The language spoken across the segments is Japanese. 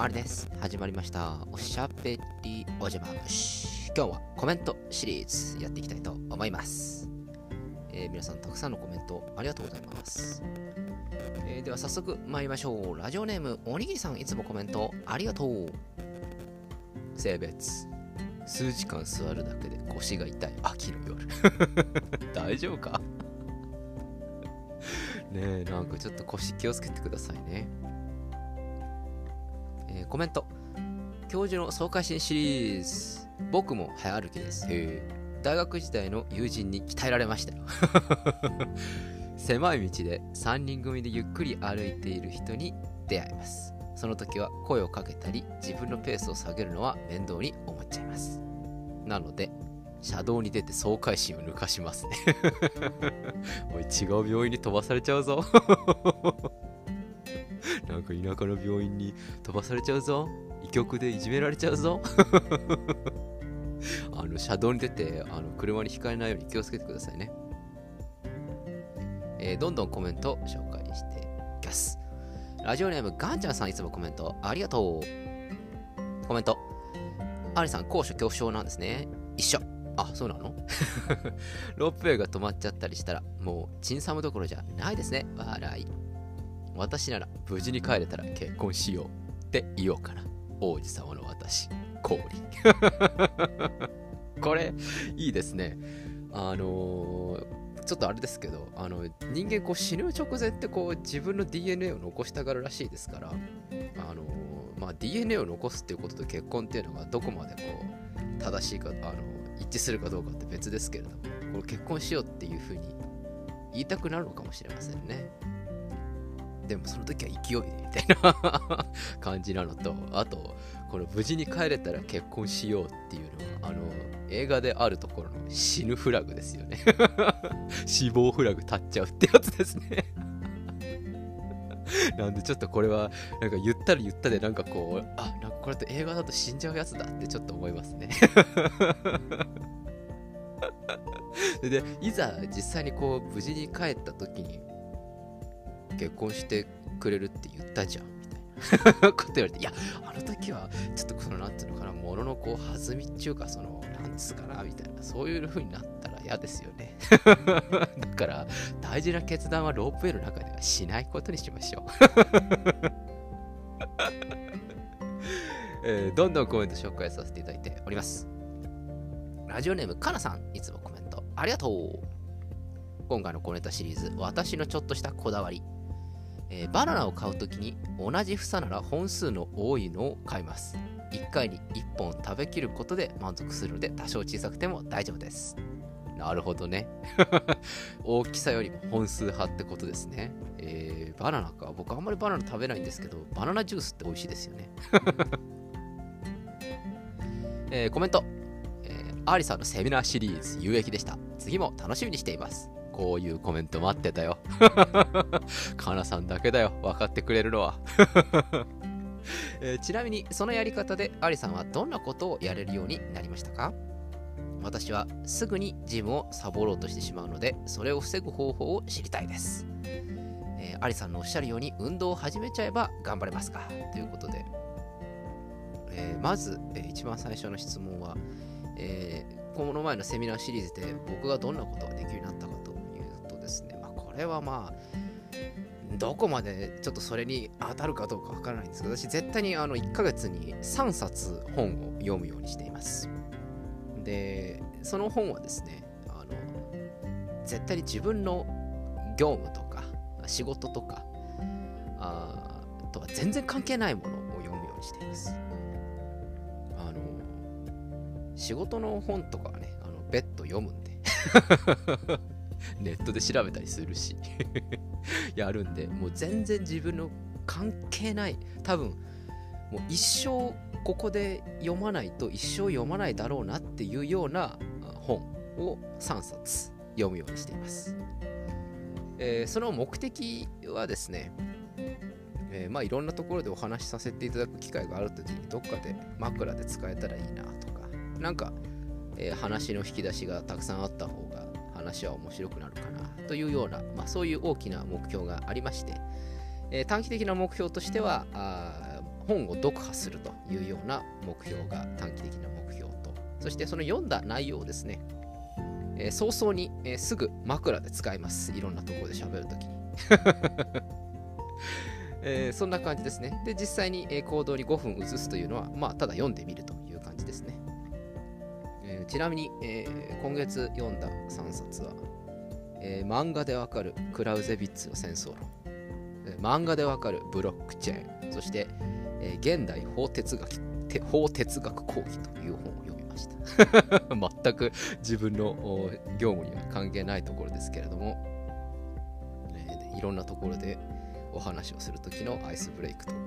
あれです。始まりました。おしゃべりおじゃま虫。今日はコメントシリーズやっていきたいと思います。えー皆さんたくさんのコメントありがとうございます。えーでは早速参りましょう。ラジオネームおにぎりさんいつもコメントありがとう。性別。数時間座るだけで腰が痛い秋の夜。大丈夫か？ねえ、なんかちょっと腰気をつけてくださいね。えーコメント。教授の爽快新シリーズ。僕も早歩きです。大学時代の友人に鍛えられましたよ。狭い道で3人組でゆっくり歩いている人に出会います。その時は声をかけたり、自分のペースを下げるのは面倒に思っちゃいます。なので、車道に出て爽快心を抜かしますね。おい、違う病院に飛ばされちゃうぞ。なんか田舎の病院に飛ばされちゃうぞ。医局でいじめられちゃうぞ。あの車道に出てあの車にひかれないように気をつけてくださいね。えーどんどんコメント紹介していきます。ラジオネームガンちゃんさんいつもコメントありがとう。コメント。アリさん、高所恐怖症なんですね。一緒。あ、そうなの？ロープウェイが止まっちゃったりしたら、もう、チンサムどころじゃないですね。笑い。私なら、無事に帰れたら結婚しようって言おうかな。王子様の私、氷。これ、いいですね。あのーちょっとあれですけど、あの人間こう死ぬ直前ってこう自分の DNA を残したがるらしいですから、あのーまあ、DNA を残すっていうことと結婚っていうのがどこまでこう正しいか、あの一致するかどうかって別ですけれども、これ結婚しようっていうふうに言いたくなるのかもしれませんね。でもその時は勢いでみたいな 感じなのと、あと、この無事に帰れたら結婚しようっていうのは、あの、映画であるところの死ぬフラグですよね。死亡フラグ立っちゃうってやつですね。なんでちょっとこれは、なんか言ったら言ったで、なんかこう、あ、なんかこれって映画だと死んじゃうやつだってちょっと思いますね。で、いざ実際にこう、無事に帰った時に、結婚してくれるって言ったじゃん、みたいなこと言われて、いや、あの時は、ちょっとその、なんていうのかな、もののこう、弾みっていうか、その、なんつうかな、みたいな、そういう風になったら嫌ですよね。だから、大事な決断はロープウェイの中ではしないことにしましょう。えーどんどんコメント紹介させていただいております。ラジオネームかなさん、いつもコメントありがとう。今回の小ネタシリーズ、私のちょっとしたこだわり。えーバナナを買うときに同じ房なら本数の多いのを買います。1回に1本食べきることで満足するので多少小さくても大丈夫です。なるほどね。大きさよりも本数派ってことですね。えーバナナか。僕あんまりバナナ食べないんですけど、バナナジュースって美味しいですよね。えーコメント。えーアーリさんのセミナーシリーズ有益でした。次も楽しみにしています。こういうコメント待ってたよ。かなさんだけだよ。分かってくれるのは。えーちなみに、そのやり方でアリさんはどんなことをやれるようになりましたか？私はすぐにジムをサボろうとしてしまうので、それを防ぐ方法を知りたいです。えーアリさんのおっしゃるように運動を始めちゃえば頑張れますか？ということで、えーまず、えー一番最初の質問は、えーこの前のセミナーシリーズで僕がどんなことができるようになったかとですね、まあ、これはまあどこまでちょっとそれに当たるかどうかわからないんですけど私絶対にあの1ヶ月に3冊本を読むようにしています。でその本はですねあの絶対に自分の業務とか仕事とかあとは全然関係ないものを読むようにしています。あの仕事の本とかはねあの別途読むんで。ネットで調べたりするし。やるんでもう全然自分の関係ない。多分もう一生ここで読まないと一生読まないだろうなっていうような本を3冊読むようにしています、えーその目的はですね、えーまあいろんなところでお話しさせていただく機会があるときにどっかで枕で使えたらいいなとかなんか、えー話の引き出しがたくさんあった方が話は面白くなるかなというような、まあ、そういう大きな目標がありまして、えー短期的な目標としてはあ本を読破するというような目標が短期的な目標と、そしてその読んだ内容をですね、えー、早々に、えー、すぐ枕で使います。いろんなところで喋るときに。えー、そんな感じですね。で、実際に、え行動に5分移すというのは、まあ、ただ読んでみるという感じですね。ちなみに、え今月読んだ3冊は、え漫画でわかるクラウゼビッツの戦争論、え漫画でわかるブロックチェーン、そして、え現代法哲学法哲学講義という本を読みました。全く自分の業務には関係ないところですけれども、えいろんなところでお話をする時のアイスブレイクとか、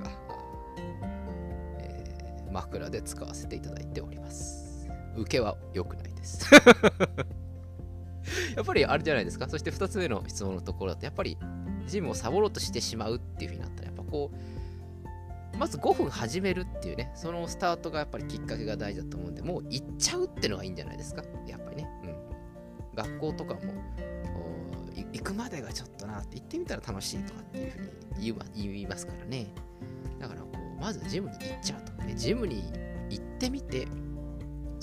えー、枕で使わせていただいております。受けは良くないです やっぱりあれじゃないですか？そして2つ目の質問のところだと、やっぱりジムをサボろうとしてしまうっていう風になったら、やっぱこう、まず5分始めるっていうね、そのスタートがやっぱりきっかけが大事だと思うんで、もう行っちゃうってのがいいんじゃないですか？やっぱりね。うん。学校とかも、行くまでがちょっとなって行ってみたら楽しいとかっていうふうに言いますからね。だからこう、まずジムに行っちゃうと。でジムに行ってみて、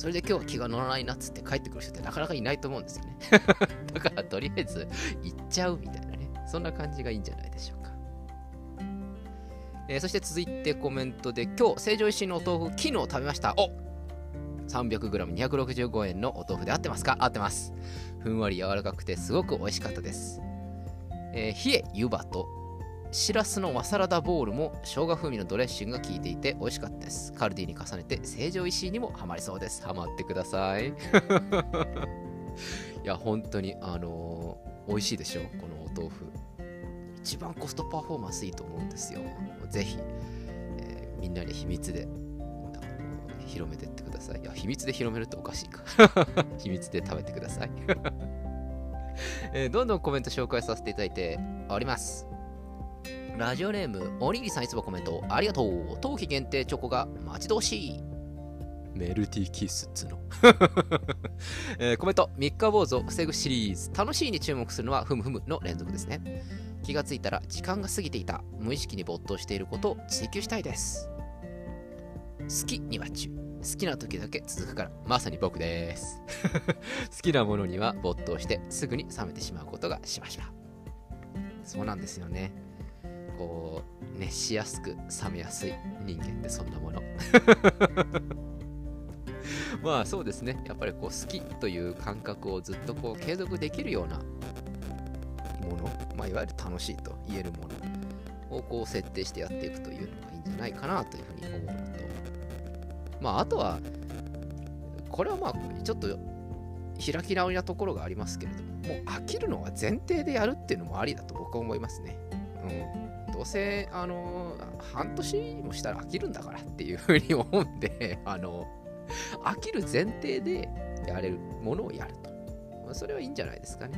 それで今日は気が乗らないなっつって帰ってくる人ってなかなかいないと思うんですよね。だからとりあえず行っちゃうみたいなね。そんな感じがいいんじゃないでしょうか。えー、そして続いてコメントで今日成城石井のお豆腐昨日食べました。お 300g265 円のお豆腐で合ってますか？合ってます。ふんわり柔らかくてすごく美味しかったです。えー、冷え湯葉としらすの和サラダボールも生姜風味のドレッシングが効いていて美味しかったです。カルディに重ねて成城石井にもハマりそうです。ハマってください。いや、本当に、あのー、美味しいでしょ、このお豆腐。一番コストパフォーマンスいいと思うんですよ。ぜひ、えー、みんなに秘密で広めてってください。いや、秘密で広めるっておかしいか。秘密で食べてください。えー、どんどんコメント紹介させていただいております。ラジオネーム、おにぎりさんいつもコメントありがとう。冬季限定チョコが待ち遠しい。メルティーキスっつの、えー、コメント、三日坊主を防ぐシリーズ。楽しいに注目するのはふむふむの連続ですね。気がついたら時間が過ぎていた。無意識に没頭していることを追求したいです。好きには中。好きな時だけ続くから、まさに僕です。好きなものには没頭してすぐに冷めてしまうことがしばしば。そうなんですよね。こう、熱しやすく冷めやすい人間ってそんなもの。まあそうですね。やっぱりこう好きという感覚をずっとこう継続できるようなもの、まあ、いわゆる楽しいと言えるものをこう設定してやっていくというのがいいんじゃないかなというふうに思うのと、まあ、あとは、これはまあ、ちょっと開き直りなところがありますけれども、もう飽きるのは前提でやるっていうのもありだと僕は思いますね。うん。どうせ、あの、半年もしたら飽きるんだからっていうふうに思うんで、あの、飽きる前提でやれるものをやると。まあ、それはいいんじゃないですかね。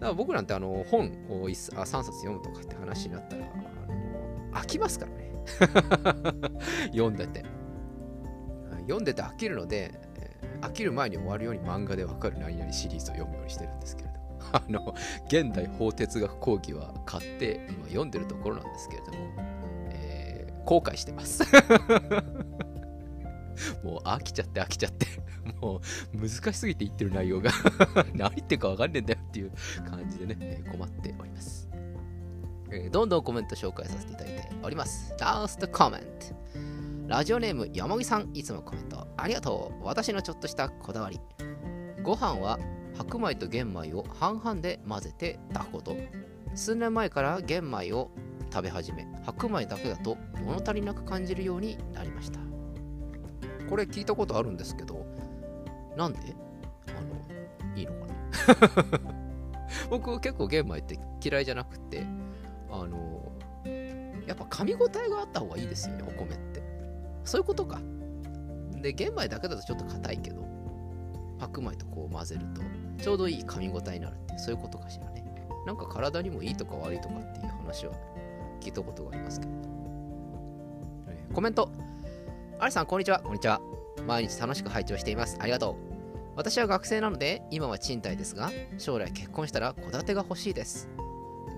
だから僕なんてあの本を3冊読むとかって話になったら、あの飽きますからね。読んでて。読んでて飽きるので、飽きる前に終わるように漫画でわかる何々シリーズを読むようにしてるんですけど。あの、現代法哲学講義は買って今読んでるところなんですけれども、えー、後悔してます。もう飽きちゃって飽きちゃって、もう難しすぎて言ってる内容が 何言ってるかわかんねえんだよっていう感じでね、困っております。えー、どんどんコメント紹介させていただいております。ラストコメント。ラジオネーム山木さん、いつもコメントありがとう。私のちょっとしたこだわり。ご飯は白米と玄米を半々で混ぜて炊くこと。数年前から玄米を食べ始め、白米だけだと物足りなく感じるようになりました。これ聞いたことあるんですけど、なんで？あの、いいのかな？僕結構玄米って嫌いじゃなくて、あの、やっぱ噛み応えがあった方がいいですよね、お米って。そういうことか。で、玄米だけだとちょっと硬いけど、白米とこう混ぜると、ちょうどいい噛み応えになるって、そういうことかしらね。なんか体にもいいとか悪いとかっていう話は聞いたことがありますけど。コメント。ありさん、こんにちは。こんにちは。毎日楽しく拝聴しています。ありがとう。私は学生なので、今は賃貸ですが、将来結婚したら戸建てが欲しいです。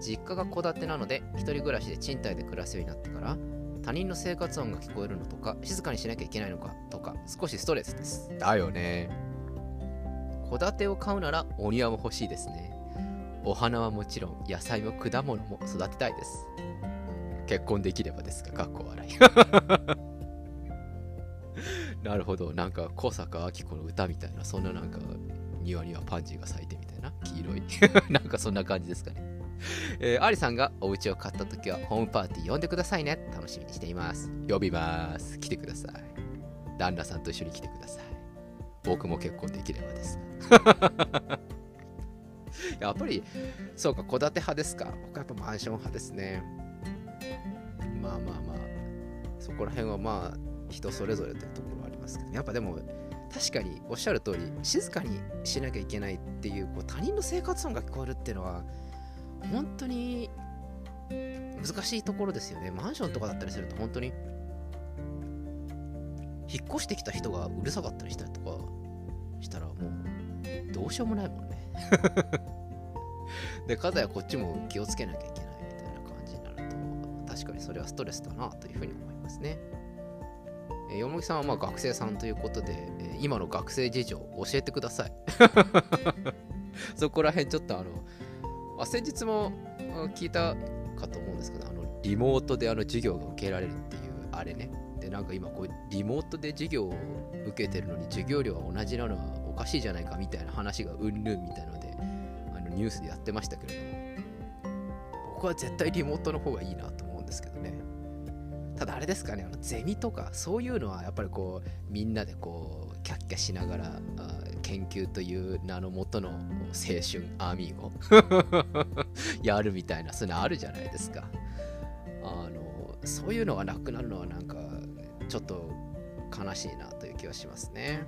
実家が戸建てなので、一人暮らしで賃貸で暮らすようになってから、他人の生活音が聞こえるのとか静かにしなきゃいけないのかとか少しストレスですだよね戸建てを買うならお庭も欲しいですねお花はもちろん野菜も果物も育てたいです結婚できればですがかっこ笑い なるほどなんか小坂明子の歌みたいなそんななんか庭にはパンジーが咲いてみたいな黄色い なんかそんな感じですかねえー、アリさんがお家を買った時はホームパーティー呼んでくださいね。楽しみにしています。呼びます。来てください。旦那さんと一緒に来てください。僕も結婚できればです。やっぱり、そうか、戸建て派ですか。僕はやっぱマンション派ですね。まあまあまあ、そこら辺はまあ、人それぞれというところはありますけど、やっぱでも、確かにおっしゃる通り、静かにしなきゃいけないっていう、こう他人の生活音が聞こえるっていうのは、本当に難しいところですよね。マンションとかだったりすると本当に引っ越してきた人がうるさかったりしたりとかしたらもうどうしようもないもんね。で、かたやこっちも気をつけなきゃいけないみたいな感じになると確かにそれはストレスだなというふうに思いますね。えー、よもぎさんはまあ学生さんということで、えー、今の学生事情教えてください。そこら辺ちょっとあのあ先日も聞いたかと思うんですけど、あのリモートであの授業が受けられるっていうあれね。で、なんか今こう、リモートで授業を受けてるのに授業料は同じなのはおかしいじゃないかみたいな話がうんぬんみたいので、あのニュースでやってましたけれども、僕は絶対リモートの方がいいなと思うんですけどね。ただあれですかね、あのゼミとかそういうのはやっぱりこう、みんなでこう、キャッキャしながら、研究という名のもとの青春アーミーゴ やるみたいなそういうのあるじゃないですかあのそういうのがなくなるのはなんかちょっと悲しいなという気はしますね。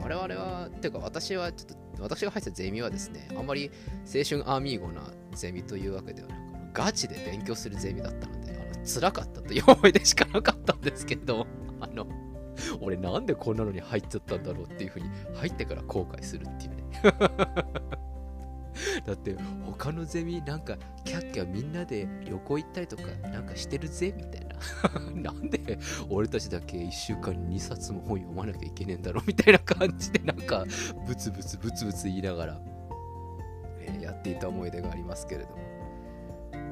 我々はていうか私はちょっと私が入ったゼミはですねあんまり青春アーミーゴなゼミというわけではなくガチで勉強するゼミだったのであの辛かったという思い出しかなかったんですけどあの俺なんでこんなのに入っちゃったんだろうっていうふうに入ってから後悔するっていうね。だって他のゼミなんかキャッキャみんなで旅行行ったりとかなんかしてるぜみたいな。なんで俺たちだけ1週間に2冊も本読まなきゃいけねえんだろうみたいな感じでなんかブツブツブツブツ言いながら、え、やっていた思い出がありますけれども。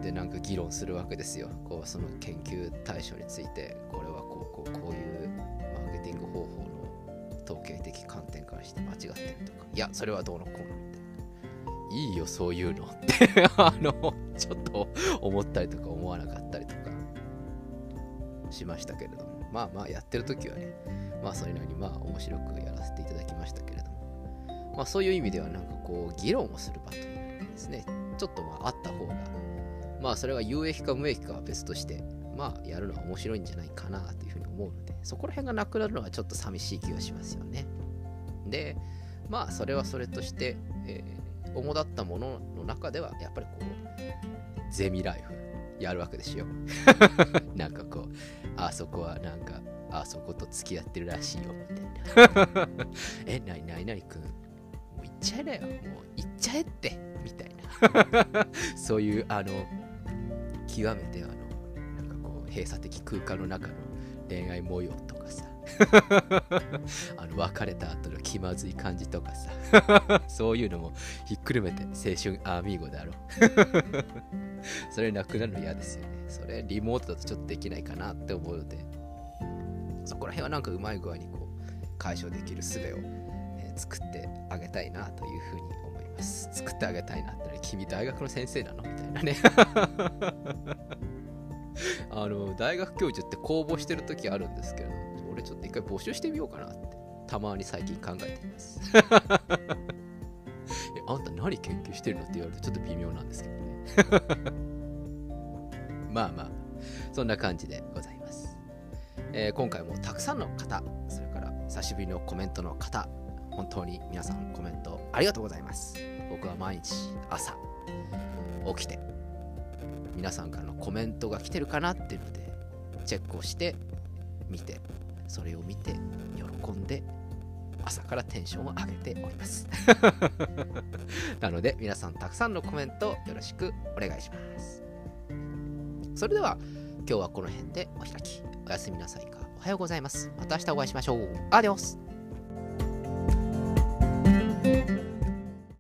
でなんか議論するわけですよ。こうその研究対象についてこれはこうこうこういうマーケティング方法の統計的観点からして間違ってるとか、いや、それはどうのこうの。いいよ、そういうのって。あの、ちょっと思ったりとか思わなかったりとか。しましたけれども、まあまあやってる時はね、まあそういうのにまあ面白くやらせていただきましたけれども、まあそういう意味ではなんかこう議論をする場というのがですね、ちょっとまああった方が、まあそれが有益か無益かは別として、まあやるのは面白いんじゃないかなというふうに思うので、そこら辺がなくなるのはちょっと寂しい気がしますよね。で、まあそれはそれとして、えー、主だったものの中では、やっぱりこう、ゼミライフやるわけですよ。なんかこう、あそこはなんか、あそこと付き合ってるらしいよ、みたいな。え、なになになにくん、もう行っちゃえだよ、もう行っちゃえって、みたいな。そういう、あの、極めて、あの、閉鎖的空間の中の恋愛模様と あの別れた後の気まずい感じとかさ。そういうのもひっくるめて青春アーミーゴだろ。それなくなるの嫌ですよね。それリモートだとちょっとできないかなって思うので。そこら辺はなんかうまい具合にこう解消できる術を、えー、作ってあげたいなというふうに思います。作ってあげたいなって君大学の先生なの？みたいなね。あの、大学教授って公募してる時あるんですけど、俺ちょっと一回募集してみようかなって、たまに最近考えています。え、あんた何研究してるのって言われるとちょっと微妙なんですけどね。まあまあ、そんな感じでございます。えー、今回もたくさんの方、それから久しぶりのコメントの方、本当に皆さんコメントありがとうございます。僕は毎日朝起きて皆さんからのコメントが来てるかなっていうのでチェックをして見てそれを見て喜んで朝からテンションを上げております なので皆さんたくさんのコメントよろしくお願いしますそれでは今日はこの辺でお開き。おやすみなさいか。おはようございます。また明日お会いしましょう。アディオス